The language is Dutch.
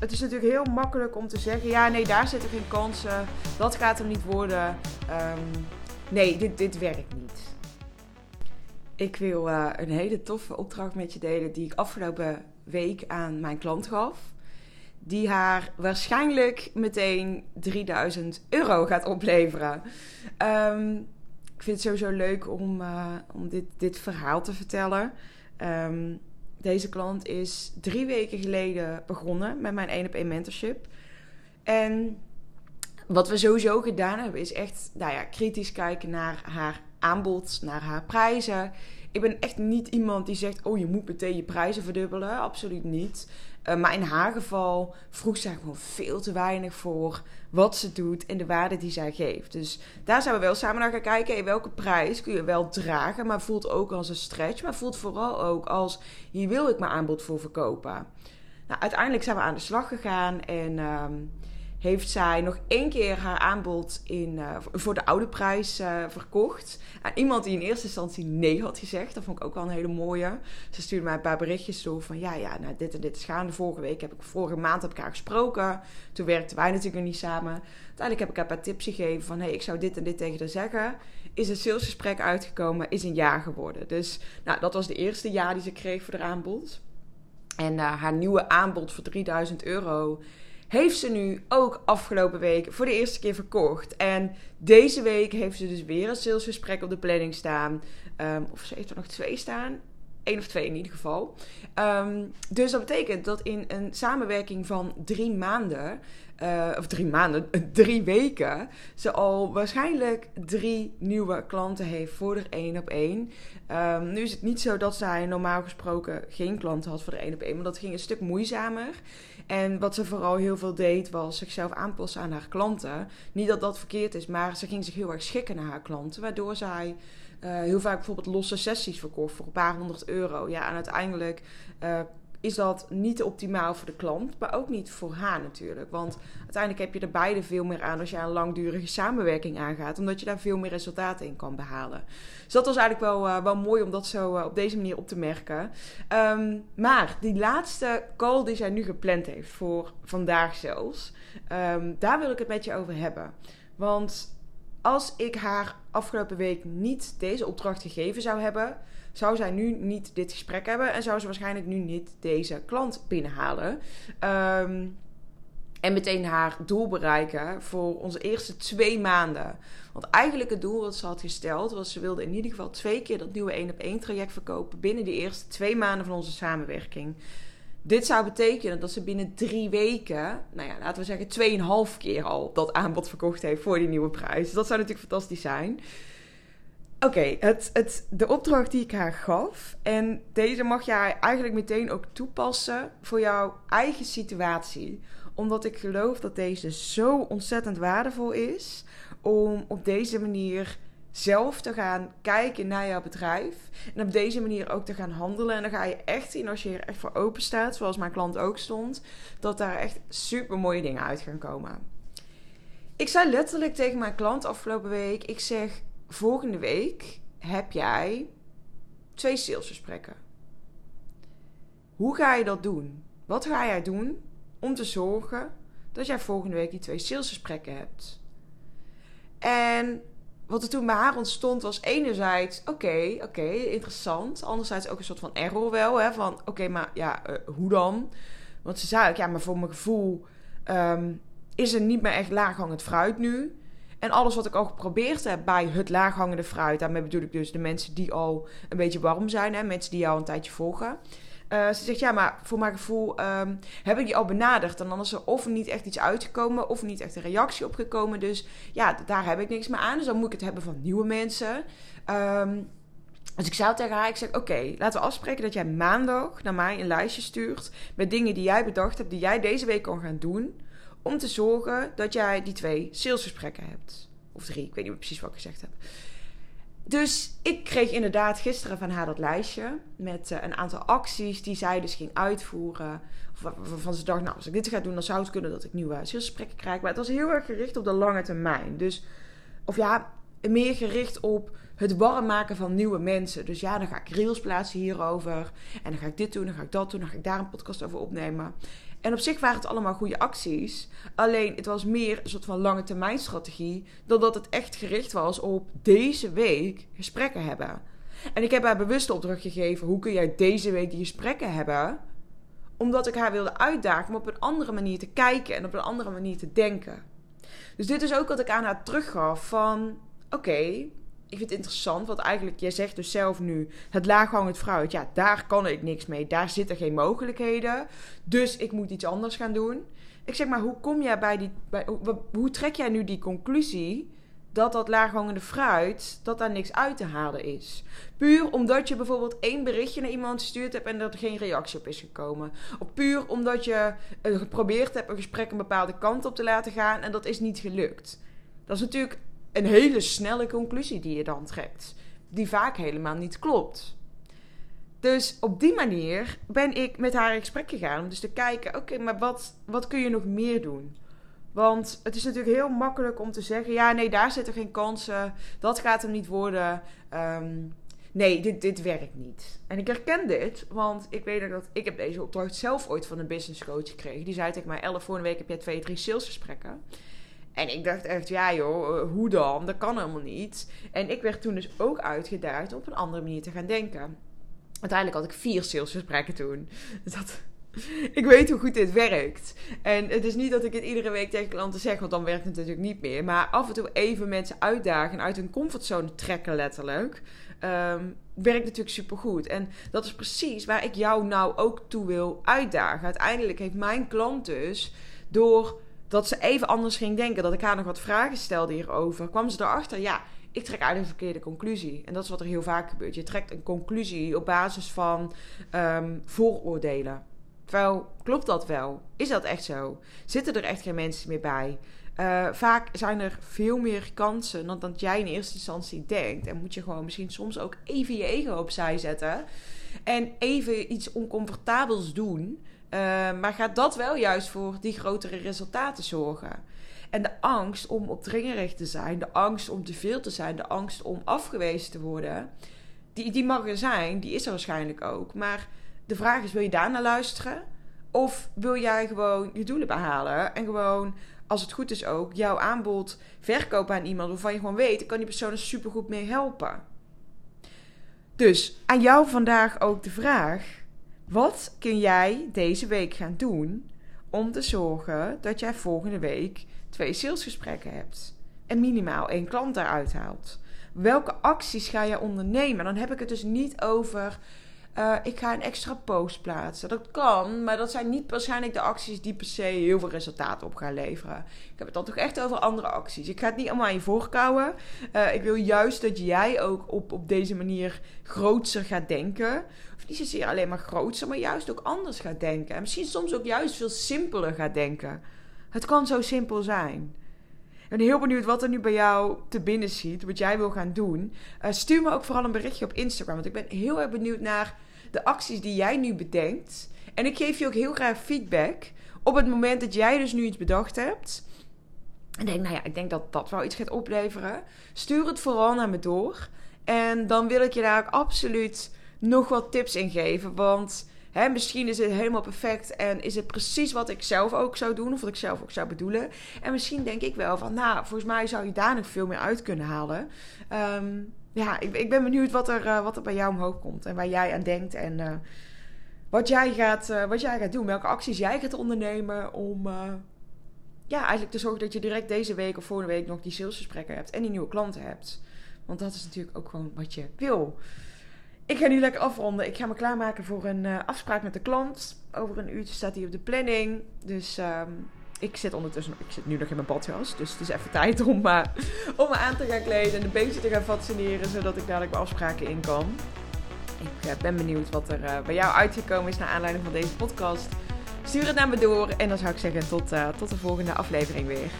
het is natuurlijk heel makkelijk om te zeggen: ja, nee, daar zitten geen kansen. Dat gaat hem niet worden. Ehm, nee, dit, dit werkt niet. Ik wil uh, een hele toffe opdracht met je delen die ik afgelopen week aan mijn klant gaf. Die haar waarschijnlijk meteen 3000 euro gaat opleveren. Um, ik vind het sowieso leuk om, uh, om dit, dit verhaal te vertellen. Um, deze klant is drie weken geleden begonnen met mijn 1 op 1 mentorship. En wat we sowieso gedaan hebben, is echt nou ja, kritisch kijken naar haar aanbod, naar haar prijzen. Ik ben echt niet iemand die zegt: Oh, je moet meteen je prijzen verdubbelen. Absoluut niet. Uh, maar in haar geval vroeg zij gewoon veel te weinig voor wat ze doet en de waarde die zij geeft. Dus daar zijn we wel samen naar gaan kijken. In welke prijs kun je wel dragen, maar voelt ook als een stretch. Maar voelt vooral ook als: hier wil ik mijn aanbod voor verkopen. Nou, uiteindelijk zijn we aan de slag gegaan en. Uh, heeft zij nog één keer haar aanbod in, uh, voor de oude prijs uh, verkocht. Aan iemand die in eerste instantie nee had gezegd. Dat vond ik ook wel een hele mooie. Ze stuurde mij een paar berichtjes toe van ja, ja, nou, dit en dit is gaande. Vorige week heb ik, vorige maand heb ik haar gesproken. Toen werkten wij natuurlijk niet samen. Uiteindelijk heb ik haar een paar tips gegeven van hey, ik zou dit en dit tegen haar zeggen. Is het salesgesprek uitgekomen, is een ja geworden. Dus nou, dat was de eerste ja die ze kreeg voor haar aanbod. En uh, haar nieuwe aanbod voor 3000 euro heeft ze nu ook afgelopen week voor de eerste keer verkocht. En deze week heeft ze dus weer een salesgesprek op de planning staan. Um, of ze heeft er nog twee staan. Eén of twee in ieder geval. Um, dus dat betekent dat in een samenwerking van drie maanden, uh, of drie maanden, drie weken, ze al waarschijnlijk drie nieuwe klanten heeft voor de één op één. Um, nu is het niet zo dat zij normaal gesproken geen klanten had voor de één op één, maar dat ging een stuk moeizamer. En wat ze vooral heel veel deed, was zichzelf aanpassen aan haar klanten. Niet dat dat verkeerd is, maar ze ging zich heel erg schikken naar haar klanten. Waardoor zij uh, heel vaak bijvoorbeeld losse sessies verkocht voor een paar honderd euro. Ja, en uiteindelijk uh, is dat niet optimaal voor de klant, maar ook niet voor haar natuurlijk. Want uiteindelijk heb je er beide veel meer aan als je een langdurige samenwerking aangaat, omdat je daar veel meer resultaten in kan behalen. Dus dat was eigenlijk wel, uh, wel mooi om dat zo uh, op deze manier op te merken. Um, maar die laatste call die zij nu gepland heeft voor vandaag zelfs, um, daar wil ik het met je over hebben. Want als ik haar afgelopen week niet deze opdracht gegeven zou hebben, zou zij nu niet dit gesprek hebben en zou ze waarschijnlijk nu niet deze klant binnenhalen. Um, en meteen haar doel bereiken voor onze eerste twee maanden. Want eigenlijk het doel wat ze had gesteld was... ze wilde in ieder geval twee keer dat nieuwe 1 op 1 traject verkopen... binnen de eerste twee maanden van onze samenwerking. Dit zou betekenen dat ze binnen drie weken... nou ja, laten we zeggen tweeënhalf keer al dat aanbod verkocht heeft voor die nieuwe prijs. Dat zou natuurlijk fantastisch zijn. Oké, het, het, de opdracht die ik haar gaf. En deze mag jij eigenlijk meteen ook toepassen voor jouw eigen situatie. Omdat ik geloof dat deze zo ontzettend waardevol is. Om op deze manier zelf te gaan kijken naar jouw bedrijf. En op deze manier ook te gaan handelen. En dan ga je echt zien, als je er echt voor open staat, zoals mijn klant ook stond, dat daar echt super mooie dingen uit gaan komen. Ik zei letterlijk tegen mijn klant afgelopen week: ik zeg volgende week heb jij twee salesgesprekken. Hoe ga je dat doen? Wat ga jij doen om te zorgen dat jij volgende week die twee salesgesprekken hebt? En wat er toen bij haar ontstond was enerzijds, oké, oké, interessant. Anderzijds ook een soort van error wel, hè, van oké, maar ja, uh, hoe dan? Want ze zei ook, ja, maar voor mijn gevoel um, is er niet meer echt laaghangend fruit nu. En alles wat ik al geprobeerd heb bij het laaghangende fruit, daarmee bedoel ik dus de mensen die al een beetje warm zijn, hè, mensen die jou een tijdje volgen. Uh, ze zegt ja, maar voor mijn gevoel um, heb ik die al benaderd. En dan is er of niet echt iets uitgekomen, of niet echt een reactie opgekomen. Dus ja, daar heb ik niks meer aan. Dus dan moet ik het hebben van nieuwe mensen. Um, dus ik zou tegen haar, ik zeg oké, laten we afspreken dat jij maandag naar mij een lijstje stuurt met dingen die jij bedacht hebt, die jij deze week kan gaan doen om te zorgen dat jij die twee salesgesprekken hebt. Of drie, ik weet niet precies wat ik gezegd heb. Dus ik kreeg inderdaad gisteren van haar dat lijstje met uh, een aantal acties die zij dus ging uitvoeren. Waarvan ze dacht, nou, als ik dit ga doen, dan zou het kunnen dat ik nieuwe salesgesprekken krijg. Maar het was heel erg gericht op de lange termijn. Dus, of ja, meer gericht op het warm maken van nieuwe mensen. Dus ja, dan ga ik reels plaatsen hierover. En dan ga ik dit doen, dan ga ik dat doen, dan ga ik daar een podcast over opnemen. En op zich waren het allemaal goede acties. Alleen het was meer een soort van lange termijn strategie. Dan dat het echt gericht was op deze week gesprekken hebben. En ik heb haar bewust de opdracht gegeven: hoe kun jij deze week die gesprekken hebben? Omdat ik haar wilde uitdagen om op een andere manier te kijken en op een andere manier te denken. Dus dit is ook wat ik aan haar teruggaf: van oké, ik vind het interessant, want eigenlijk, jij zegt dus zelf nu, het laaghangend fruit, ja, daar kan ik niks mee, daar zitten geen mogelijkheden, dus ik moet iets anders gaan doen. Ik zeg maar, hoe kom jij bij die, bij, hoe, hoe trek jij nu die conclusie dat dat laaghangende fruit, dat daar niks uit te halen is. Puur omdat je bijvoorbeeld één berichtje naar iemand gestuurd hebt en er geen reactie op is gekomen. Of puur omdat je eh, geprobeerd hebt een gesprek een bepaalde kant op te laten gaan en dat is niet gelukt. Dat is natuurlijk een hele snelle conclusie die je dan trekt, die vaak helemaal niet klopt. Dus op die manier ben ik met haar in gesprek gegaan om dus te kijken: oké, maar wat, wat kun je nog meer doen? Want het is natuurlijk heel makkelijk om te zeggen: ja, nee, daar zitten geen kansen, dat gaat hem niet worden. Ehm, nee, dit, dit werkt niet. En ik herken dit, want ik weet dat ik heb deze opdracht zelf ooit van een business coach gekregen. Die zei tegen mij: Elle, een week heb je twee, drie salesgesprekken. En ik dacht echt, ja joh, eh, hoe dan? Dat kan helemaal niet. En ik werd toen dus ook uitgedaagd om op een andere manier te gaan denken. Uiteindelijk had ik vier salesgesprekken toen. Dat, ik weet hoe goed dit werkt. En het is niet dat ik het iedere week tegen klanten zeg, want dan werkt het natuurlijk niet meer. Maar af en toe even mensen uitdagen en uit hun comfortzone trekken, letterlijk. Um, werkt natuurlijk supergoed. En dat is precies waar ik jou nou ook toe wil uitdagen. Uiteindelijk heeft mijn klant dus door dat ze even anders ging denken. Dat ik haar nog wat vragen stelde hierover. Kwam ze erachter, ja, ik trek eigenlijk een verkeerde conclusie. En dat is wat er heel vaak gebeurt. Je trekt een conclusie op basis van um, vooroordelen. Terwijl, klopt dat wel? Is dat echt zo? Zitten er echt geen mensen meer bij? Uh, vaak zijn er veel meer kansen dan dat jij in eerste instantie denkt. En moet je gewoon misschien soms ook even je ego opzij zetten. En even iets oncomfortabels doen. Uh, maar gaat dat wel juist voor die grotere resultaten zorgen? En de angst om opdringerig te zijn, de angst om te veel te zijn, de angst om afgewezen te worden, die, die mag er zijn, die is er waarschijnlijk ook. Maar de vraag is: wil je daar naar luisteren? Of wil jij gewoon je doelen behalen en gewoon, als het goed is ook, jouw aanbod verkopen aan iemand waarvan je gewoon weet: ik kan die persoon er supergoed mee helpen? Dus aan jou vandaag ook de vraag wat kun jij deze week gaan doen om te zorgen dat jij volgende week twee salesgesprekken hebt en minimaal één klant daaruit haalt? Welke acties ga je ondernemen? Dan heb ik het dus niet over uh, ik ga een extra post plaatsen. Dat kan, maar dat zijn niet waarschijnlijk de acties die per se heel veel resultaten op gaan leveren. Ik heb het dan toch echt over andere acties. Ik ga het niet allemaal aan je voorkouwen. Uh, ik wil juist dat jij ook op, op deze manier grootser gaat denken. Of niet zozeer alleen maar grootser, maar juist ook anders gaat denken. En misschien soms ook juist veel simpeler gaat denken. Het kan zo simpel zijn. Ben heel benieuwd wat er nu bij jou te binnen ziet, wat jij wil gaan doen. Uh, stuur me ook vooral een berichtje op Instagram, want ik ben heel erg benieuwd naar de acties die jij nu bedenkt. En ik geef je ook heel graag feedback op het moment dat jij dus nu iets bedacht hebt. En denk, nou ja, ik denk dat dat wel iets gaat opleveren. Stuur het vooral naar me door. En dan wil ik je daar ook absoluut nog wat tips in geven. Want hè, misschien is het helemaal perfect en is het precies wat ik zelf ook zou doen. Of wat ik zelf ook zou bedoelen. En misschien denk ik wel van, nou, volgens mij zou je daar nog veel meer uit kunnen halen. Um, ja, ik, ik ben benieuwd wat er, uh, wat er bij jou omhoog komt. En waar jij aan denkt. En uh, wat, jij gaat, uh, wat jij gaat doen. Welke acties jij gaat ondernemen om ja, eigenlijk te zorgen dat je direct deze week of volgende week nog die salesgesprekken hebt. En die nieuwe klanten hebt. Want dat is natuurlijk ook gewoon wat je wil. Ik ga nu lekker afronden. Ik ga me klaarmaken voor een afspraak met de klant. Over een uurtje staat hij op de planning. Dus... Um, ik zit ondertussen, ik zit nu nog in mijn badjas, dus het is even tijd om, uh, om me aan te gaan kleden en de beentje te gaan fascineren, zodat ik dadelijk mijn afspraken in kan. Ik uh, ben benieuwd wat er bij jou uitgekomen is naar aanleiding van deze podcast. Stuur het naar me door en dan zou ik zeggen tot, tot de volgende aflevering weer.